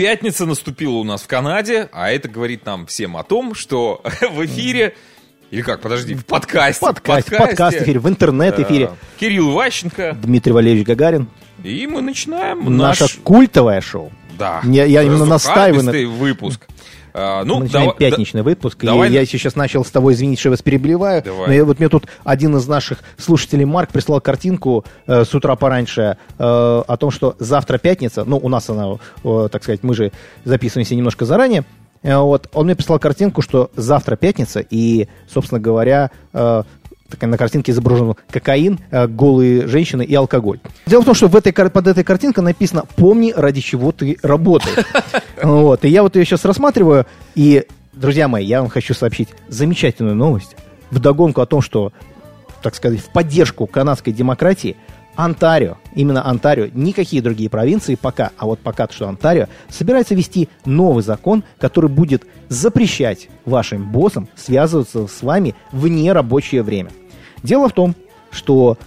Пятница наступила у нас в Канаде, а это говорит нам всем о том, что в эфире... Или как, подожди, в подкасте. В подкасте, подкаст эфире, в интернет-эфире. э, Кирилл Ващенко. Дмитрий Валерьевич Гагарин. И мы начинаем Наше наш... культовое шоу. Да. Я- я именно настаиваю на- выпуск. А, ну, Мы начинаем дава- пятничный выпуск. и давай- я сейчас начал с того, извините, что я вас перебиваю. Давай. Но я, вот мне тут один из наших слушателей, Марк, прислал картинку э, с утра пораньше э, о том, что завтра пятница. Ну, у нас она, э, так сказать, мы же записываемся немножко заранее. Э, вот, он мне прислал картинку, что завтра пятница, и, собственно говоря, э, на картинке изображен кокаин, э, голые женщины и алкоголь. Дело в том, что в этой, под этой картинкой написано «Помни, ради чего ты работаешь». Вот, и я вот ее сейчас рассматриваю, и, друзья мои, я вам хочу сообщить замечательную новость. Вдогонку о том, что, так сказать, в поддержку канадской демократии Онтарио, именно Онтарио, никакие другие провинции пока, а вот пока что Онтарио, собирается ввести новый закон, который будет запрещать вашим боссам связываться с вами в нерабочее время. Дело в том, что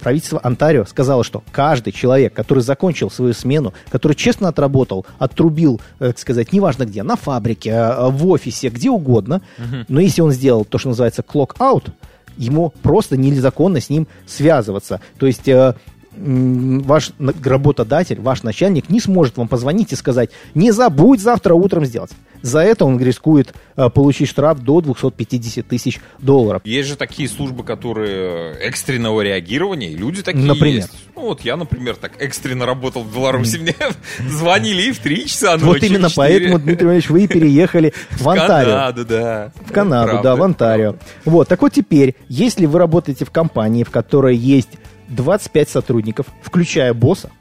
правительство Онтарио сказало, что каждый человек, который закончил свою смену, который честно отработал, отрубил, э, так сказать, неважно где, на фабрике, э, в офисе, где угодно, но если он сделал то, что называется clock-out, ему просто незаконно с ним связываться. То есть э, ваш работодатель, ваш начальник не сможет вам позвонить и сказать, не забудь завтра утром сделать. За это он рискует э, получить штраф до 250 тысяч долларов. Есть же такие службы, которые экстренного реагирования, люди такие Например? есть. Ну, вот я, например, так экстренно работал в Беларуси, мне звонили и в 3 часа ночи. Вот именно в 4. поэтому, Дмитрий Иванович, вы переехали в Онтарио. Канаду, да. В Канаду, да, в Онтарио. Вот, так вот теперь, если вы работаете в компании, в которой есть 25 сотрудников, включая босса,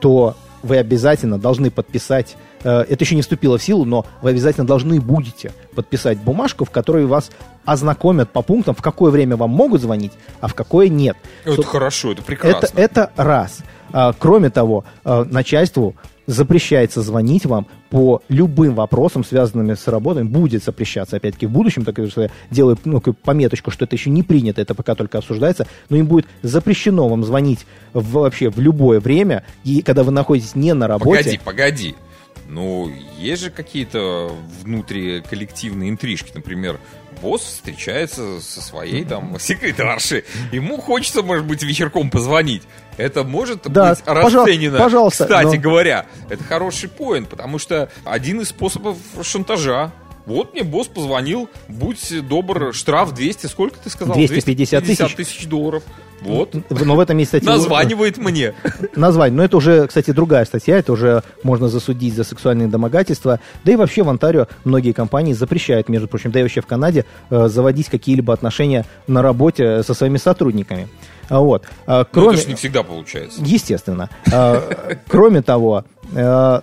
то вы обязательно должны подписать, э, это еще не вступило в силу, но вы обязательно должны будете подписать бумажку, в которой вас ознакомят по пунктам, в какое время вам могут звонить, а в какое нет. Это Соб- хорошо, это прекрасно. это, это раз. А, кроме того, а, начальству запрещается звонить вам по любым вопросам, связанным с работой. Будет запрещаться, опять-таки, в будущем, так что я делаю ну, пометочку, что это еще не принято, это пока только обсуждается, но им будет запрещено вам звонить в- вообще в любое время, и когда вы находитесь не на работе. Погоди, погоди. Ну, есть же какие-то внутриколлективные интрижки. Например, босс встречается со своей там секретаршей. Ему хочется, может быть, вечерком позвонить. Это может Да, быть расценено. пожалуйста, Кстати но- говоря, это хороший поинт, потому что один из способов шантажа. Вот мне босс позвонил, будь добр, штраф 200, сколько ты сказал? 250 тысяч. тысяч долларов. Вот. Но в этом есть, кстати, Названивает мне. название. Но это уже, кстати, другая статья, это уже можно засудить за сексуальные домогательства. Да и вообще в Онтарио многие компании запрещают, между прочим, да и вообще в Канаде, э, заводить какие-либо отношения на работе со своими сотрудниками. А Вот. А, Ну, Кроме... это ж не всегда получается. Естественно. А, Кроме того, э, э,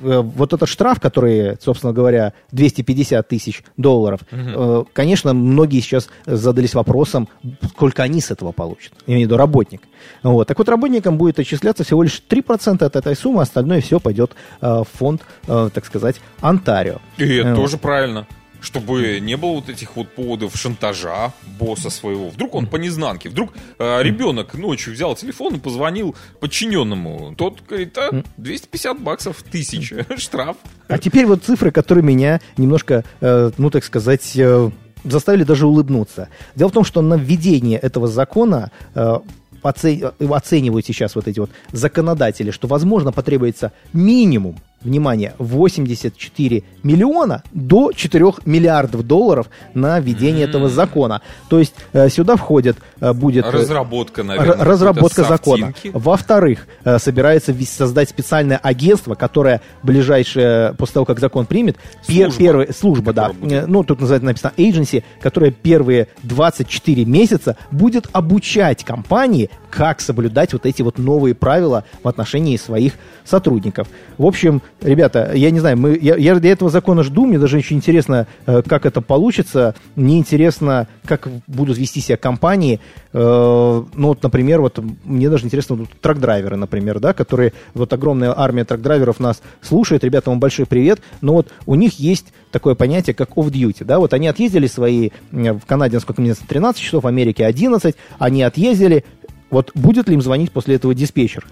вот этот штраф, который, собственно говоря, 250 тысяч долларов, э, конечно, многие сейчас задались вопросом, сколько они с этого получат. Я имею в виду работник. Вот. Так вот, работникам будет отчисляться всего лишь 3% от этой суммы, остальное все пойдет э, в фонд, э, так сказать, Онтарио. И это Э, тоже правильно. Чтобы не было вот этих вот поводов шантажа босса своего. Вдруг он по незнанке. Вдруг э, ребенок ночью взял телефон и позвонил подчиненному. Тот говорит, а, 250 баксов, тысяча, штраф. А теперь вот цифры, которые меня немножко, э, ну так сказать, э, заставили даже улыбнуться. Дело в том, что на введение этого закона э, оце- оценивают сейчас вот эти вот законодатели, что, возможно, потребуется минимум, внимание, 84 миллиона до 4 миллиардов долларов на введение этого закона. То есть э, сюда входит, э, будет... э, Разработка, наверное. Разработка закона. Во-вторых, собирается создать специальное агентство, которое ближайшее, после того, как закон примет, пер- Служба, первые, служба, да, будет. ну, тут называется написано agency, которая первые 24 месяца будет обучать компании, как соблюдать вот эти вот новые правила в отношении своих сотрудников. В общем, ребята, я не знаю, мы, я, я для этого закона жду, мне даже очень интересно, э, как это получится, мне интересно, как будут вести себя компании, Э, ну, вот, например, вот мне даже интересно, вот, трак-драйверы, например, да, которые, вот огромная армия трак-драйверов нас слушает, ребята, вам большой привет, но вот у них есть такое понятие, как off-duty, да, вот они отъездили свои, в Канаде, насколько мне известно, 13 часов, в Америке 11, они отъездили, вот будет ли им звонить после этого диспетчер?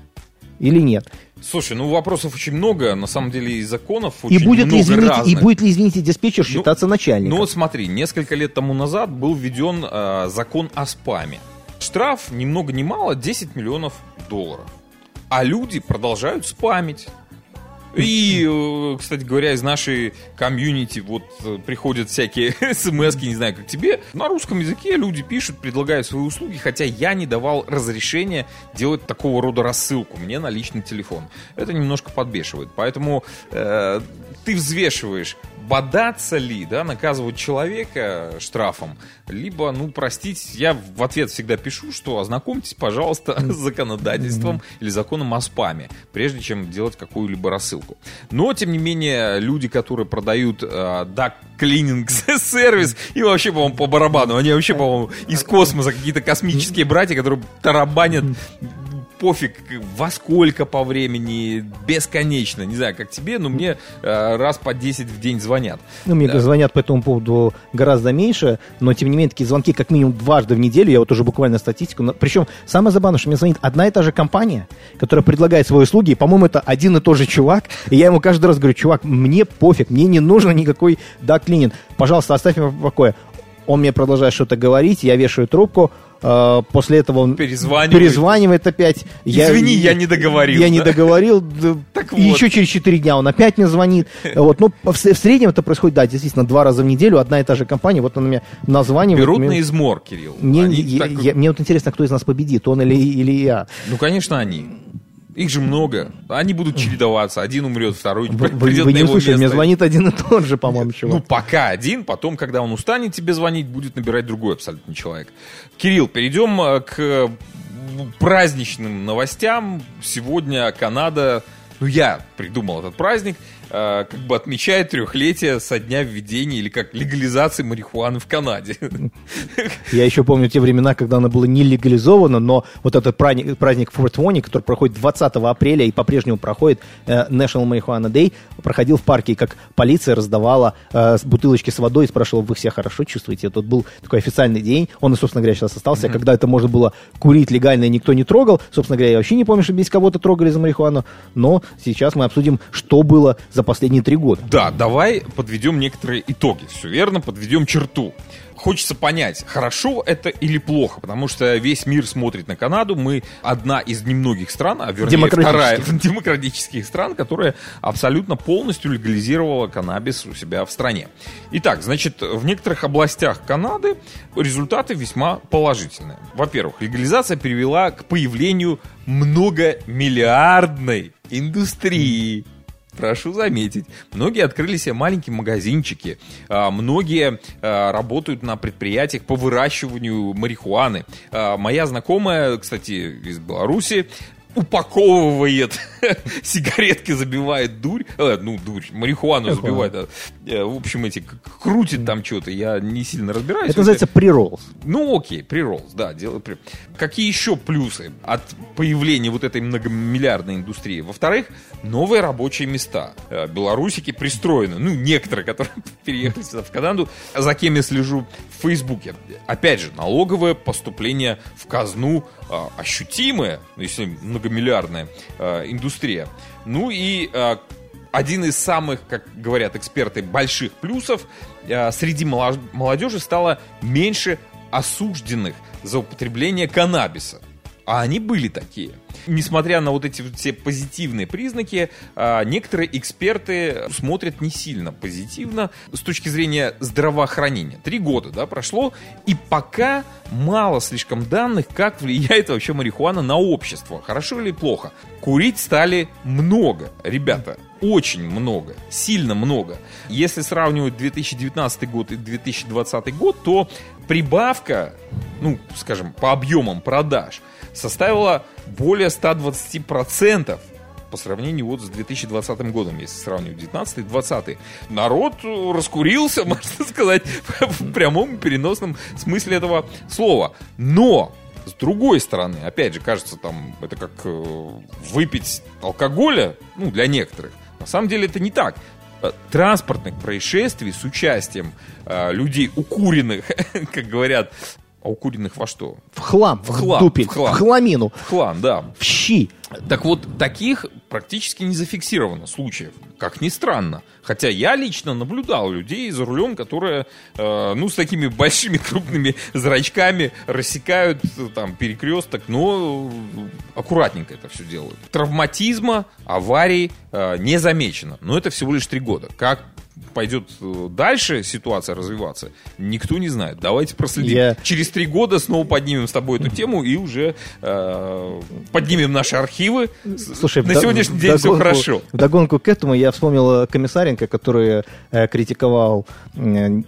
Или нет? Слушай, ну вопросов очень много, на самом деле и законов очень И будет, ли, много извините, и разных. будет ли, извините, диспетчер Ну, считаться начальником? Ну вот смотри, несколько лет тому назад был введен э, закон о спаме. Штраф ни много ни мало 10 миллионов долларов. А люди продолжают спамить. И, э, кстати говоря, из нашей комьюнити вот э, приходят всякие смс не знаю, как тебе. На русском языке люди пишут, предлагают свои услуги, хотя я не давал разрешения делать такого рода рассылку мне на личный телефон. Это немножко подбешивает. Поэтому э, ты взвешиваешь, бодаться ли, да, наказывать человека штрафом, либо, ну, простить, я в ответ всегда пишу, что ознакомьтесь, пожалуйста, с законодательством или законом о спаме, прежде чем делать какую-либо рассылку. Но, тем не менее, люди, которые продают э, duck cleaning сервис, и вообще, по-моему, по барабану, они вообще, по-моему, из космоса какие-то космические братья, которые тарабанят пофиг во сколько по времени, бесконечно. Не знаю, как тебе, но мне э, раз по 10 в день звонят. Ну, мне Да. звонят по этому поводу гораздо меньше, но тем не менее такие звонки как минимум дважды в неделю, я вот уже буквально статистику. Причем самое забавное, что мне звонит одна и та же компания, которая предлагает свои услуги, и, по-моему, это один и тот же чувак, и я ему каждый раз говорю, чувак, мне пофиг, мне не нужен никакой дак-клининг, пожалуйста, оставь меня в покое. Он мне продолжает что-то говорить, я вешаю трубку, после этого он Перезванивает. перезванивает опять. Извини, я не договорил, Я не договорил. Так и вот. еще через 4 дня он опять мне звонит. Вот, ну, в, среднем это происходит, да, действительно, два раза в неделю, одна и та же компания, вот она меня названивает. Берут мне- на измор, Кирилл. Мне, я- так- я- мне вот интересно, кто из нас победит, он или, или я. Ну, конечно, они. Их же много. Они будут чередоваться. Один умрет, второй Вы, придет вы- вы на не его услышали, мне место. звонит один и тот же, по-моему, чувак. Ну, пока один, потом, когда он устанет тебе звонить, будет набирать другой абсолютно человек. Кирилл, перейдем э, к праздничным новостям. Сегодня Канада, ну, я придумал этот праздник, э, как бы отмечает трехлетие со дня введения или как легализации марихуаны в Канаде. Я еще помню те времена, когда она была не легализована, но вот этот праздник, праздник Fort Wayne, который проходит 20 апреля и по-прежнему проходит э, National Marijuana Day, проходил в парке, и как полиция раздавала э, бутылочки с водой и спрашивала, вы все хорошо чувствуете? Тут был такой официальный день, он собственно говоря, сейчас остался, когда это можно было курить легально и никто не трогал. Собственно говоря, я вообще не помню, что здесь кого-то трогали за марихуану, но сейчас мы обсудим, что было за последние три года. Да, давай подведем некоторые итоги. Все верно, подведем черту. Хочется понять, хорошо это или плохо, потому что весь мир смотрит на Канаду. Мы одна из немногих стран, а вернее вторая Демократических. стран, которая абсолютно полностью легализировала каннабис у себя в стране. Итак, значит, в некоторых областях Канады результаты весьма положительные. Во-первых, легализация привела к появлению многомиллиардной индустрии Прошу заметить, многие открыли себе маленькие магазинчики, а, многие а, работают на предприятиях по выращиванию марихуаны. А, Моя знакомая, кстати, из Беларуси, упаковывает сигаретки, забивает дурь, э, ну, дурь, марихуану забивает, а, э, в общем, эти, крутит там что-то, я не сильно разбираюсь. Это называется pre-rolls. Ну, окей, приролс, да. Дело при... Какие еще плюсы от появления вот этой многомиллиардной индустрии? Во-вторых, новые рабочие места. Э, Белорусики пристроены, ну, некоторые, которые переехали сюда в Канаду, за кем я слежу в Фейсбуке. Опять же, налоговое поступление в казну а, ощутимое, ну, если многомиллиардная а, индустрия. Ну и а, один из самых, как говорят эксперты, больших плюсов э, среди молодежи стало меньше осужденных за употребление каннабиса. А они были такие. Несмотря на вот эти все позитивные признаки, а, некоторые эксперты смотрят не сильно позитивно с точки зрения здравоохранения. Три года да, прошло, и пока мало слишком данных, как влияет вообще марихуана на общество. Хорошо или плохо? Курить стали много, ребята. Очень много, сильно много. Если сравнивать 2019 год и 2020 год, то прибавка, ну, скажем, по объемам продаж составила более 120% по сравнению вот с 2020 годом, если сравнивать 19 и 20. Народ э, раскурился, можно сказать, в прямом переносном смысле этого слова. Но с другой стороны, опять же, кажется, там это как э, выпить алкоголя, ну, для некоторых. На самом деле это не так. Э, Транспортных происшествий с участием э, людей укуренных, как говорят, А укуренных во что? В хлам, В хлам, дупель, в хлам. в хламину, В хлам, да. в щи. Так вот, таких практически не зафиксировано случаев, как ни странно. Хотя я лично наблюдал людей за рулем, которые, э, ну, с такими большими крупными зрачками рассекают э, там перекресток, но э, аккуратненько это все делают. Травматизма, аварий э, не замечено. Но это всего лишь три года. Как пойдет э, дальше ситуация развиваться, никто не знает. Давайте проследим. Я- Через три года снова поднимем с тобой эту тему и уже э, поднимем наши архивы. Слушай, на сегодняшний день все вдогонку- хорошо. Вдогонку к этому я вспомнил э, Комиссаренко, который э, критиковал, э,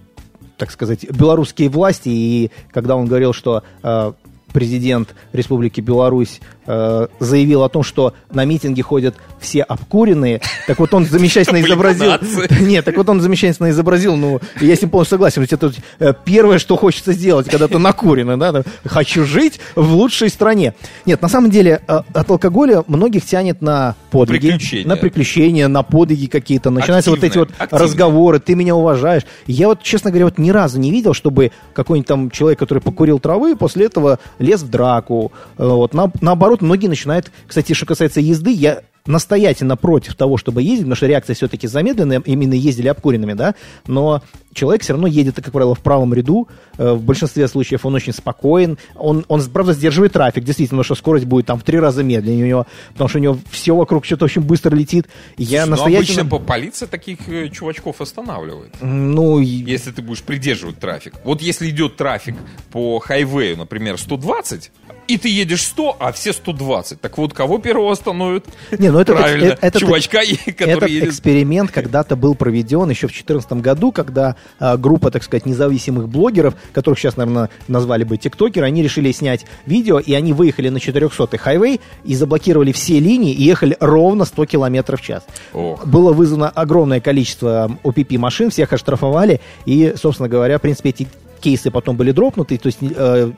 так сказать, белорусские власти, и когда он говорил, что э, президент Республики Беларусь э, заявил о том, что на митинги ходят все обкуренные, так вот он замечательно изобразил... Нет, так вот он замечательно изобразил, ну, я с ним полностью согласен, ведь это э, первое, что хочется сделать, когда ты накуренный, да, хочу жить в лучшей стране. Нет, на самом деле э, от алкоголя многих тянет на подвиги, Приключения. на приключения, на подвиги какие-то, начинаются вот эти вот Активные, разговоры, ты меня уважаешь. Я вот, честно говоря, вот ни разу не видел, чтобы какой-нибудь там человек, который покурил травы, после этого лез в драку. Вот, на- наоборот, многие начинают, кстати, что касается езды, я настоятельно против того, чтобы ездить, потому что реакция все-таки замедленная, именно ездили обкуренными, да, но человек все равно едет, как правило, в правом ряду, Э, в большинстве случаев он очень спокоен, он, он, правда, сдерживает трафик, действительно, потому что скорость будет там в три раза медленнее у него, потому что у него все вокруг что-то очень быстро летит. Я Ну, настоятельно... обычно по- полиция таких э, чувачков останавливает. Ну, Если ты будешь придерживать трафик. Вот если идет трафик по хайвею, например, 120, и ты едешь 100, а все 120. Так вот, кого первого остановят? Не, ну это- Правильно, это- это- чувачка, который Этот едет... эксперимент когда-то был проведен еще в 2014 году, когда а, группа, так сказать, независимых блогеров, которых сейчас, наверное, назвали бы тиктокеры, они решили снять видео, и они выехали на 400-й хайвей и заблокировали все линии и ехали ровно 100 километров в час. Ох. Было вызвано огромное количество ОПП машин, всех оштрафовали, и, собственно говоря, в принципе, эти кейсы потом были дропнуты, то есть э,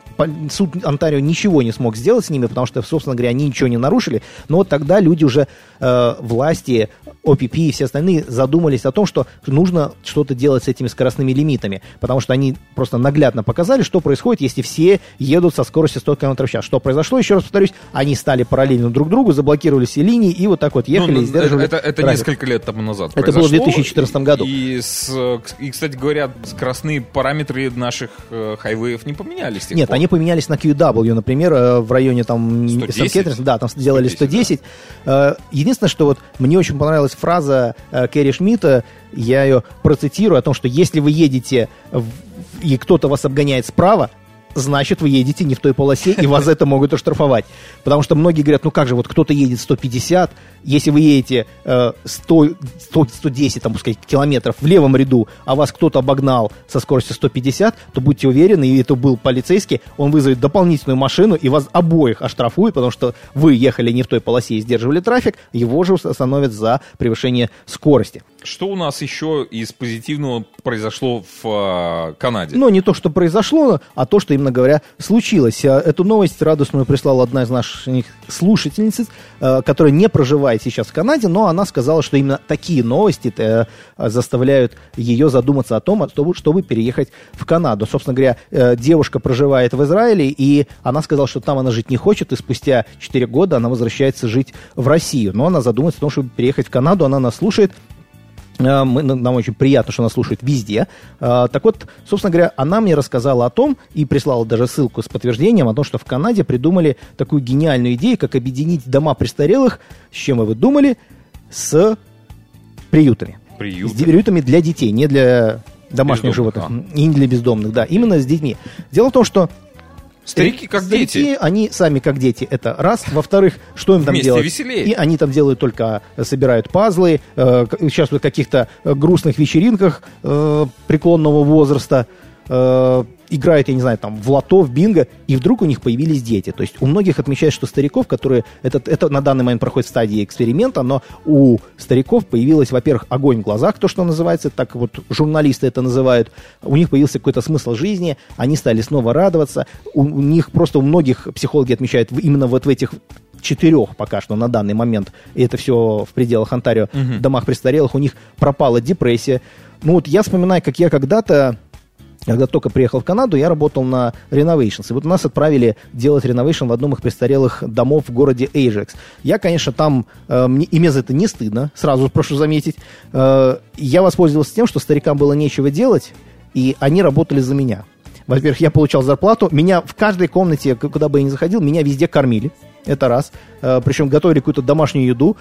суд Онтарио ничего не смог сделать с ними, потому что, собственно говоря, они ничего не нарушили, но тогда люди уже, э, власти, ОПП и все остальные задумались о том, что нужно что-то делать с этими скоростными лимитами, потому что они просто наглядно показали, что происходит, если все едут со скоростью 100 км в час. Что произошло, еще раз повторюсь, они стали параллельно друг другу, заблокировали все линии и вот так вот ехали Ну, и сдерживали это, это трафик. несколько лет тому назад Это было в произошло. 2014 году. И, с- и, кстати говоря, скоростные параметры наших э, хайвеев не поменялись Нет, пор. они поменялись на QW, например, э, в районе там 110? Сент-Кэтринс, да, там сделали 110, 110. Э, Единственное, что вот мне очень понравилась фраза э, Кэрри Шмидта, я ее процитирую, о том, что если вы едете в- и кто-то вас обгоняет справа, значит, вы едете не в той полосе, и вас за это могут оштрафовать. Потому что многие говорят, ну как же, вот кто-то едет 150, если вы едете э, 100, 100, 110, там, пускай, километров в левом ряду, а вас кто-то обогнал со скоростью 150, то будьте уверены, и это был полицейский, он вызовет дополнительную машину и вас обоих оштрафует, потому что вы ехали не в той полосе и сдерживали трафик, его же остановят за превышение скорости. Что у нас еще из позитивного произошло в э, Канаде? Но не то, что произошло, а то, что, именно говоря, случилось. А Эту новость радостную прислала одна из наших слушательниц, э, которая не проживает сейчас в Канаде, но она сказала, что именно такие новости э, заставляют ее задуматься о том, чтобы, чтобы переехать в Канаду. Собственно говоря, э, девушка проживает в Израиле, и она сказала, что там она жить не хочет, и спустя 4 года она возвращается жить в Россию. Но она задумается о том, чтобы переехать в Канаду, она нас слушает. Э, мы- нам очень приятно, что она слушает везде. Э, Так вот, собственно говоря, она мне рассказала о том и прислала даже ссылку с подтверждением о том, что в Канаде придумали такую гениальную идею, как объединить дома престарелых, с чем вы думали, с приютами. Приют. С приютами для детей, не для домашних Бездомных, животных. И не для бездомных, да, именно с детьми. Дело в том, что Старики как Старики, дети. они сами как дети, это раз. Во-вторых, что им там Вместе делать? веселее. И они там делают только, э, собирают пазлы, э, участвуют в каких-то э, грустных вечеринках э, преклонного возраста, э, играют, я не знаю, там, в лото, в бинго, и вдруг у них появились дети. То есть у многих отмечают, что стариков, которые, это, это на данный момент проходит в стадии эксперимента, но у стариков появилось, во-первых, огонь в глазах, то, что называется, так вот журналисты это называют, у них появился какой-то смысл жизни, они стали снова радоваться, у, у них просто у многих психологи отмечают именно вот в этих четырех пока что на данный момент, и это все в пределах Онтарио, в домах престарелых, у них пропала депрессия. Ну вот я вспоминаю, как я когда-то когда только приехал в Канаду, я работал на Renovations. И вот нас отправили делать реновейшн в одном из престарелых домов в городе Эйжекс. Я, конечно, там, э, мне, и мне за это не стыдно, сразу прошу заметить. Э, я воспользовался тем, что старикам было нечего делать, и они работали за меня. Во-первых, я получал зарплату, меня в каждой комнате, куда бы я ни заходил, меня везде кормили. Это раз. Э, Причем готовили какую-то домашнюю еду.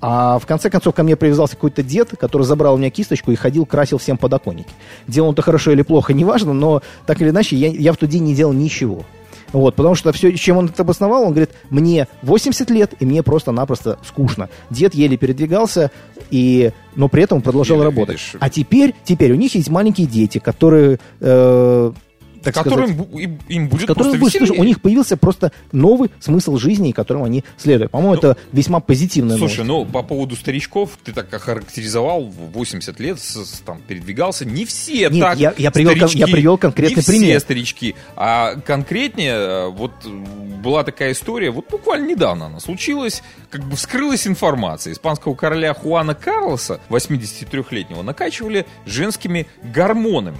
А в конце концов ко мне привязался какой-то дед, который забрал у меня кисточку и ходил, красил всем подоконники. Делал он это хорошо или плохо, неважно, но так или иначе я, я в тот день не делал ничего. Вот, потому что все, чем он это обосновал, он говорит, мне 80 лет, и мне просто-напросто скучно. Дед еле передвигался, и, но при этом продолжал Еле работать. видишь. А теперь, теперь у них есть маленькие дети, которые э, так которым им, им будет которым будет, слушай, у них появился просто новый смысл жизни, которым они следуют. По-моему, это весьма позитивная Слушай, новость. ну по поводу старичков, ты так охарактеризовал, в 80 лет с- там передвигался. Не все Нет, так. я- я привел старички, я привел конкретный не все пример. старички. А конкретнее, э, вот была такая история, вот буквально недавно она случилась, как бы вскрылась информация. Испанского короля Хуана Карлоса, 83-летнего, накачивали женскими гормонами.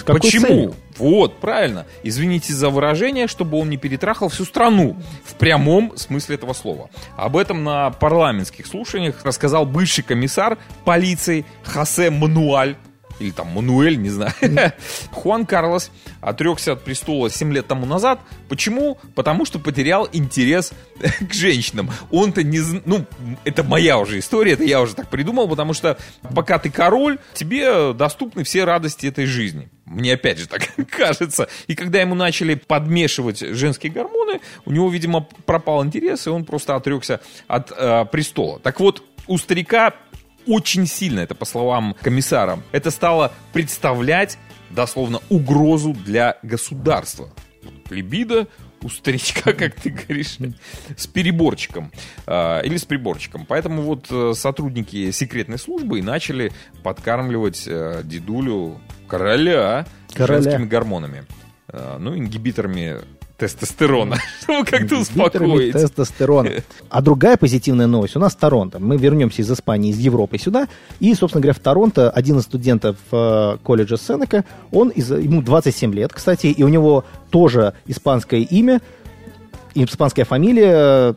С какой Почему? целью? Вот, правильно. Извините за выражение, чтобы он не перетрахал всю страну. В прямом смысле этого слова. Об этом на парламентских слушаниях рассказал бывший комиссар полиции Хосе Мануаль. Или там Мануэль, не знаю. Хуан Карлос отрекся от престола 7 лет тому назад. Почему? Потому что потерял интерес к женщинам. Он-то не... Ну, это моя уже история, это я уже так придумал, потому что пока ты король, тебе доступны все радости этой жизни. Мне опять же так кажется. И когда ему начали подмешивать женские гормоны, у него, видимо, пропал интерес, и он просто отрекся от э, престола. Так вот, у старика очень сильно, это по словам комиссара, это стало представлять дословно угрозу для государства. Либидо у старичка, как ты говоришь, с переборчиком э, или с приборчиком. Поэтому вот э, сотрудники секретной службы и начали подкармливать э, дедулю короля, Короля. женскими гормонами. Э, ну, ингибиторами тестостерона, чтобы как-то успокоить. тестостерона. А другая позитивная новость. У нас Торонто. Мы вернемся из Испании, из Европы сюда. И, собственно говоря, в Торонто один из студентов э, колледжа Сенека, он из, ему 27 лет, кстати, и у него тоже испанское имя, испанская фамилия.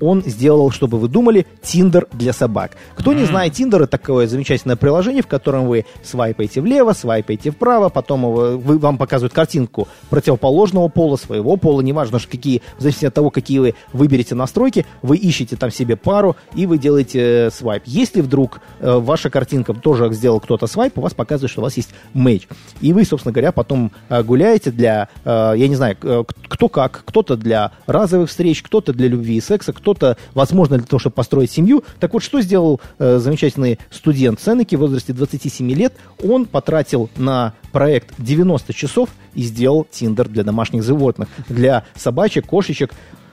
Он сделал, чтобы вы думали, Тиндер для собак. Кто не знает, Тиндер это такое замечательное приложение, в котором вы свайпаете влево, свайпаете вправо, потом вы, вам показывают картинку противоположного пола, своего пола, неважно, какие, в зависимости от того, какие вы выберете настройки, вы ищете там себе пару и вы делаете э, свайп. Если вдруг э, ваша картинка тоже сделал кто-то свайп, у вас показывает, что у вас есть мэйч. И вы, собственно говоря, потом э, гуляете для, э, я не знаю, э, кто как, кто-то для разовых встреч, кто-то для любви и секса, кто-то, возможно, для того, чтобы построить семью. Так вот, что сделал э, замечательный студент Сенеки в возрасте 27 лет? Он потратил на проект 90 часов и сделал Тиндер для домашних животных, для собачек, кошечек.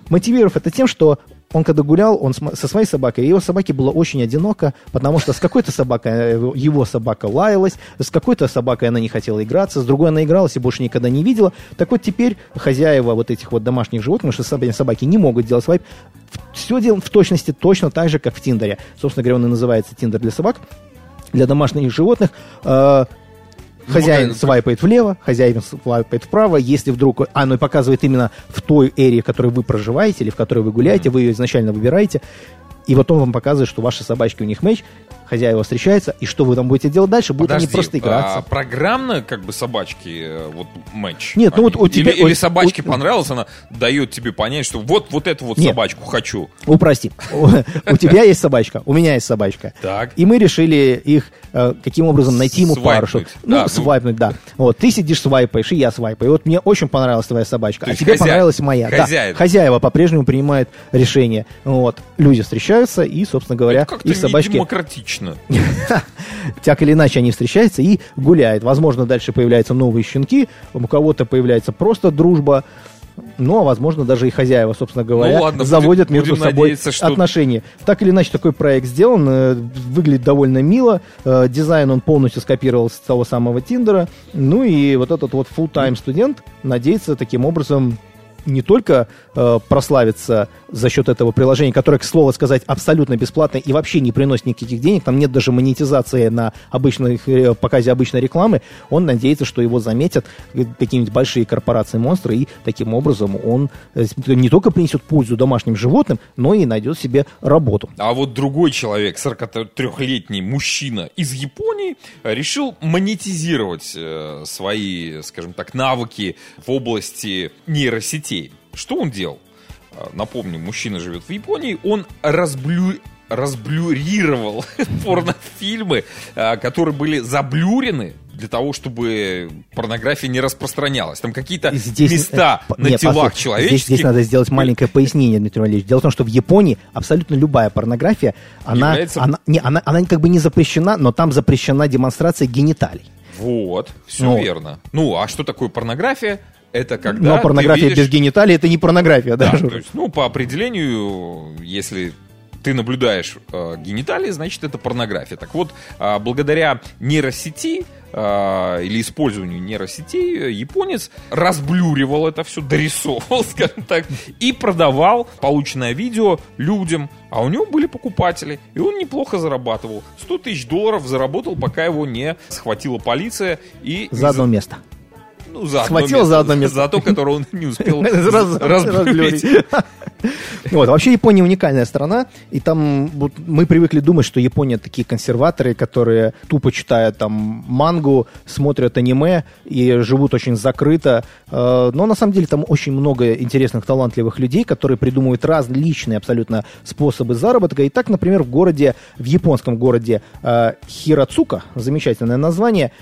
Мотивировав это тем, что он когда гулял, он со своей собакой, его собаке было очень одиноко, потому что с какой-то собакой э, его- собака лаялась, с какой-то собакой она не хотела играться, с другой она игралась и больше никогда не видела. Так вот теперь хозяева вот этих вот домашних животных, потому что собаки не могут делать свайп, все делают в точности точно так же, как в Тиндере. Собственно говоря, он и называется Тиндер для собак, для домашних животных. Э, Хозяин Ну, свайпает влево, хозяин свайпает вправо. Если вдруг оно показывает именно в той эре, в которой вы проживаете или в которой вы гуляете, вы ее изначально выбираете, и потом вам показывает, что ваши собачки у них мэч, хозяева встречаются, и что вы там будете делать дальше? Будут Подожди, они просто играться. а программно как бы собачки, э, вот матч? Нет, ну вот у тебя- Или, или у- собачке у- понравилось, она дает тебе понять, что вот, вот эту вот Нет. собачку хочу. Упрости. У тебя есть собачка, у меня есть собачка. Так. И мы решили их э, каким образом найти ему пару. Чтоб- Ну, ну. свайпнуть, да. Вот, ты сидишь свайпаешь, и я свайпаю. И вот мне очень понравилась твоя собачка, а тебе понравилась моя. Хозяева по-прежнему принимают решение. Вот. Люди встречаются, и, собственно говоря, их собачки... недемократично. Так или иначе они встречаются и гуляют. Возможно, дальше появляются новые щенки, у кого-то появляется просто дружба. Ну, а возможно, даже и хозяева, собственно говоря, Ну ладно, заводят будем- между будем собой надеяться, что- отношения. Так или иначе, такой проект сделан, э, выглядит довольно мило. Э, дизайн он полностью скопировал с того самого Тиндера. Ну и вот этот вот full-time студент надеется таким образом не только э, прославиться за счет этого приложения, которое, к слову сказать, абсолютно бесплатное и вообще не приносит никаких денег, там нет даже монетизации на обычной, э, показе обычной рекламы, он надеется, что его заметят какие-нибудь большие корпорации-монстры, и таким образом он э, не только принесет пользу домашним животным, но и найдет себе работу. А вот другой человек, 43-летний мужчина из Японии, решил монетизировать э, свои, скажем так, навыки в области нейросетей. Что он делал? А, напомню, мужчина живет в Японии, он разблю разблюрировал порнофильмы, а, которые были заблюрены для того, чтобы порнография не распространялась. Там какие-то места э, на нет, телах послушай, человеческих. Здесь, здесь надо сделать маленькое пояснение, Дмитрий Валерьевич. Дело в том, что в Японии абсолютно любая порнография, она, Является... она, не, она, она как бы не запрещена, но там запрещена демонстрация гениталий. Вот, все ну, верно. Ну, а что такое порнография? Это когда... Но порнография видишь... без гениталий это не порнография, да? да то есть, ну, по определению, если ты наблюдаешь э, гениталии, значит, это порнография. Так вот, э, благодаря нейросети э, или использованию нейросетей японец разблюривал это все, дорисовывал, скажем так, и продавал полученное видео людям, а у него были покупатели, и он неплохо зарабатывал. 100 тысяч долларов заработал, пока его не схватила полиция и... За одно место. Ну, за Схватил место, за одно место. За то, которое он не успел разбурить. Вот, вообще Япония уникальная страна, и там вот, мы привыкли думать, что Япония такие консерваторы, которые тупо читают там мангу, смотрят аниме и живут очень закрыто. Э, но на самом деле там очень много интересных, талантливых людей, которые придумывают различные абсолютно способы заработка. И так, например, в городе, в японском городе э, Хирацука, замечательное название,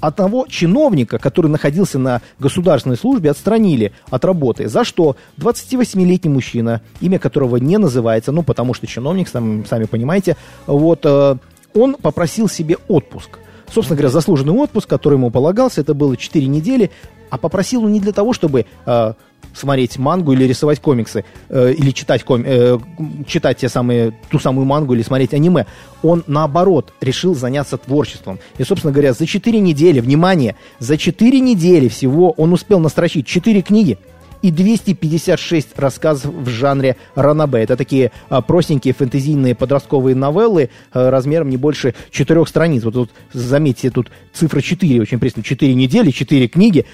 одного чиновника, который находился на государственной службе, отстранили от работы. За что? 28-летний мужчина, имя которого не называется, ну, потому что чиновник, сами, сами понимаете, вот, э, он попросил себе отпуск. Собственно говоря, заслуженный отпуск, который ему полагался, это было 4 недели, а попросил он не для того, чтобы э, смотреть мангу или рисовать комиксы, э, или читать, ком, э, читать те самые, ту самую мангу или смотреть аниме. Он, наоборот, решил заняться творчеством. И, собственно говоря, за 4 недели, внимание, за 4 недели всего он успел настрочить 4 книги, и 256 рассказов в жанре ранобэ. Это такие а, простенькие фэнтезийные подростковые новеллы а, размером не больше четырех страниц. Вот тут, заметьте, тут цифра 4, очень пристально. 4 недели, 4 книги,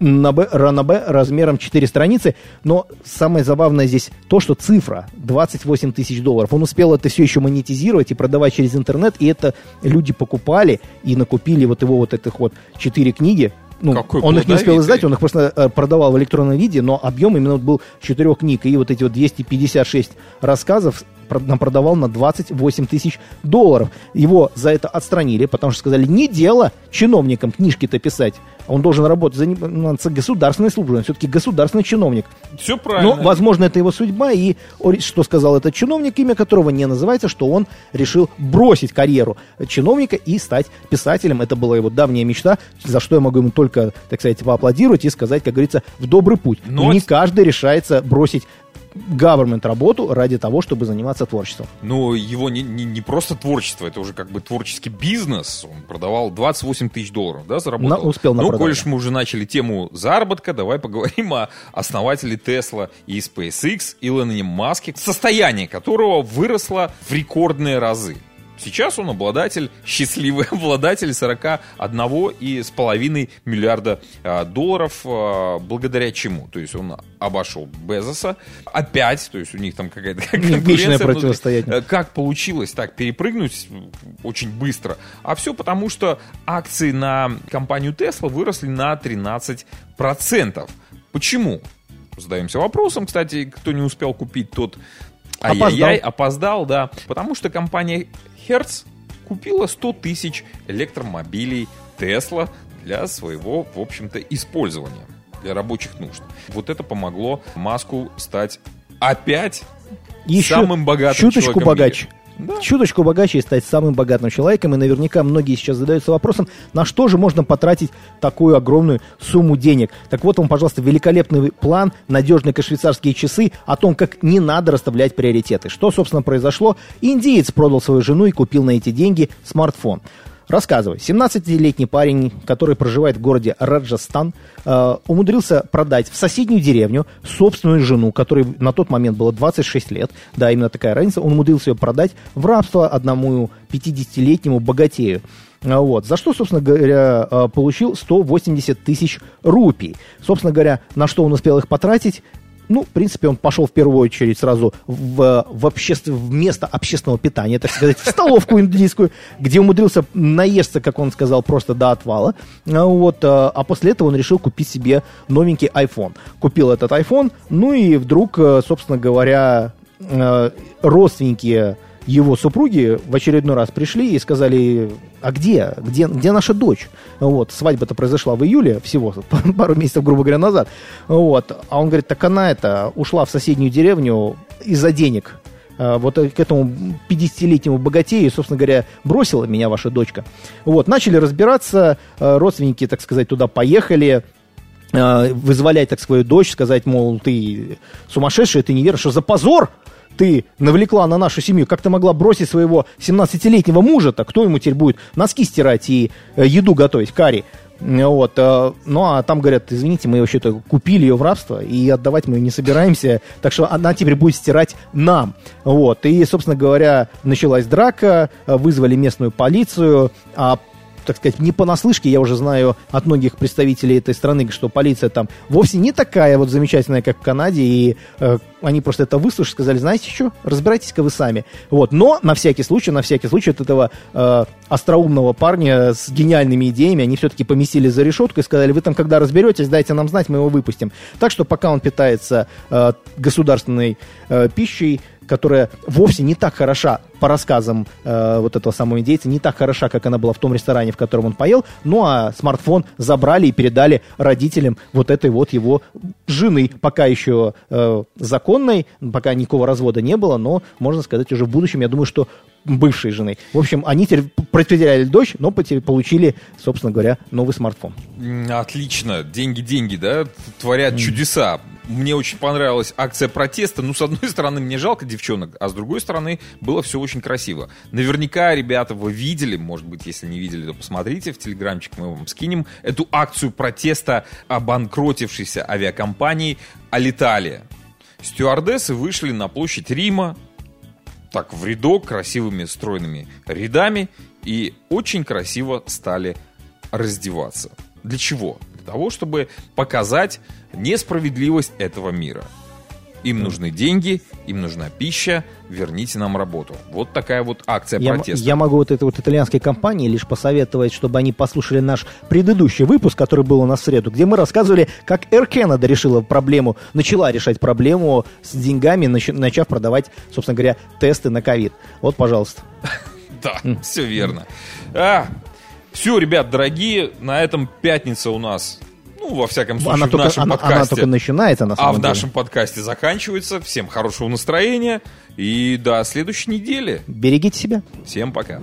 на Б, ранобэ размером 4 страницы, но самое забавное здесь то, что цифра 28 тысяч долларов. Он успел это все еще монетизировать и продавать через интернет, и это люди покупали и накупили вот его вот этих вот 4 книги, ну, Какой он их не успел издать, он их просто э, продавал в электронном виде, но объем именно был четырех книг. И вот эти вот 256 рассказов продавал на 28 тысяч долларов. Его за это отстранили, потому что сказали, не дело чиновникам книжки-то писать. Он должен работать за ну, государственной службой, он все-таки государственный чиновник. Все правильно. Но, возможно, это его судьба, и что сказал этот чиновник, имя которого не называется, что он решил бросить карьеру чиновника и стать писателем. Это была его давняя мечта, за что я могу ему только, так сказать, поаплодировать и сказать, как говорится, в добрый путь. Но не каждый решается бросить government работу ради того, чтобы заниматься творчеством. Но его не, не, не просто творчество, это уже как бы творческий бизнес. Он продавал 28 тысяч долларов, да, заработал? На, успел Ну, коль мы уже начали тему заработка, давай поговорим о основателе Tesla и SpaceX Илоне Маске, состояние которого выросло в рекордные разы. Сейчас он обладатель, счастливый обладатель 41,5 миллиарда а, долларов, а, благодаря чему? То есть он обошел Безоса опять, то есть у них там какая-то конкуренция. противостояние. Как получилось так перепрыгнуть очень быстро? А все потому, что акции на компанию Tesla выросли на 13%. Почему? Задаемся вопросом, кстати, кто не успел купить, тот Ай-яй-яй, опоздал, да. Потому что компания Hertz купила 100 тысяч электромобилей Tesla для своего, в общем-то, использования, для рабочих нужд. Вот это помогло Маску стать опять Еще самым богатым чуточку человеком богаче. Да. чуточку богаче и стать самым богатым человеком. И наверняка многие сейчас задаются вопросом, на что же можно потратить такую огромную сумму денег. Так вот вам, пожалуйста, великолепный план, надежные как швейцарские часы о том, как не надо расставлять приоритеты. Что, собственно, произошло? Индиец продал свою жену и купил на эти деньги смартфон. Рассказывай. 17-летний парень, который проживает в городе Раджастан, э, умудрился продать в соседнюю деревню собственную жену, которой на тот момент было 26 лет. Да, именно такая разница. Он умудрился ее продать в рабство одному 50-летнему богатею. А, Вот. За что, собственно говоря, э, получил 180 тысяч рупий. Собственно говоря, на что он успел их потратить, ну, в принципе, он пошел в первую очередь сразу в, в, обществ... в место общественного питания, так сказать, в столовку индийскую, где умудрился наесться, как он сказал, просто до отвала. А Вот, а а после этого он решил купить себе новенький iPhone. Купил этот iPhone, ну и вдруг, э, собственно говоря, э, родственники его супруги в очередной раз пришли и сказали, а где, где, где наша дочь? Вот, свадьба-то произошла в июле всего, пару месяцев, грубо говоря, назад. Вот, а он говорит, так она это ушла в соседнюю деревню из-за денег. А, Вот к этому 50-летнему богатею, собственно говоря, бросила меня ваша дочка. Вот, начали разбираться, э, родственники, так сказать, туда поехали, э, вызволять так свою дочь, сказать, мол, ты сумасшедшая, ты не веришь, что за позор ты навлекла на нашу семью, как ты могла бросить своего 17-летнего мужа-то, кто ему теперь будет носки стирать и э, еду готовить, карри. Вот, э, ну а там говорят, извините, мы вообще-то купили ее в рабство и отдавать мы ее не собираемся, так что она теперь будет стирать нам. Вот, и, собственно говоря, началась драка, э, вызвали местную полицию, а так сказать, не понаслышке, я уже знаю от многих представителей этой страны, что полиция там вовсе не такая вот замечательная, как в Канаде, и э, они просто это выслушали, сказали, знаете что, разбирайтесь-ка вы сами. Вот, но на всякий случай, на всякий случай от этого э, остроумного парня с гениальными идеями, они все-таки поместили за решетку и сказали, вы там когда разберетесь, дайте нам знать, мы его выпустим. Так что пока он питается э, государственной э, пищей, которая вовсе не так хороша, по рассказам э, вот этого самого индейца, не так хороша, как она была в том ресторане, в котором он поел. Ну а смартфон забрали и передали родителям вот этой вот его жены, пока еще э, законной, пока никакого развода не было, но, можно сказать, уже в будущем, я думаю, что бывшей жены. В общем, они теперь потеряли дочь, но получили, собственно говоря, новый смартфон. Отлично. Деньги-деньги, да, творят чудеса. Мне очень понравилась акция протеста. Ну, с одной стороны, мне жалко девчонок, а с другой стороны, было все очень красиво. Наверняка, ребята, вы видели, может быть, если не видели, то посмотрите, в телеграмчик мы вам скинем, эту акцию протеста обанкротившейся авиакомпании Алиталия. Стюардессы вышли на площадь Рима, так в рядок красивыми стройными рядами и очень красиво стали раздеваться. Для чего? Того, чтобы показать несправедливость этого мира. Им нужны деньги, им нужна пища, верните нам работу. Вот такая вот акция Я, протеста. я могу вот этой вот итальянской компании лишь посоветовать, чтобы они послушали наш предыдущий выпуск, который был у нас в среду, где мы рассказывали, как Air Canada решила проблему, начала решать проблему с деньгами, нач- начав продавать, собственно говоря, тесты на ковид. Вот, пожалуйста. Да, все верно. А, все, ребят, дорогие, на этом пятница у нас, ну, во всяком случае, Она в только, нашем она, подкасте. она только начинается, на А самом в деле. нашем подкасте заканчивается. Всем хорошего настроения и до следующей недели. Берегите себя. Всем пока.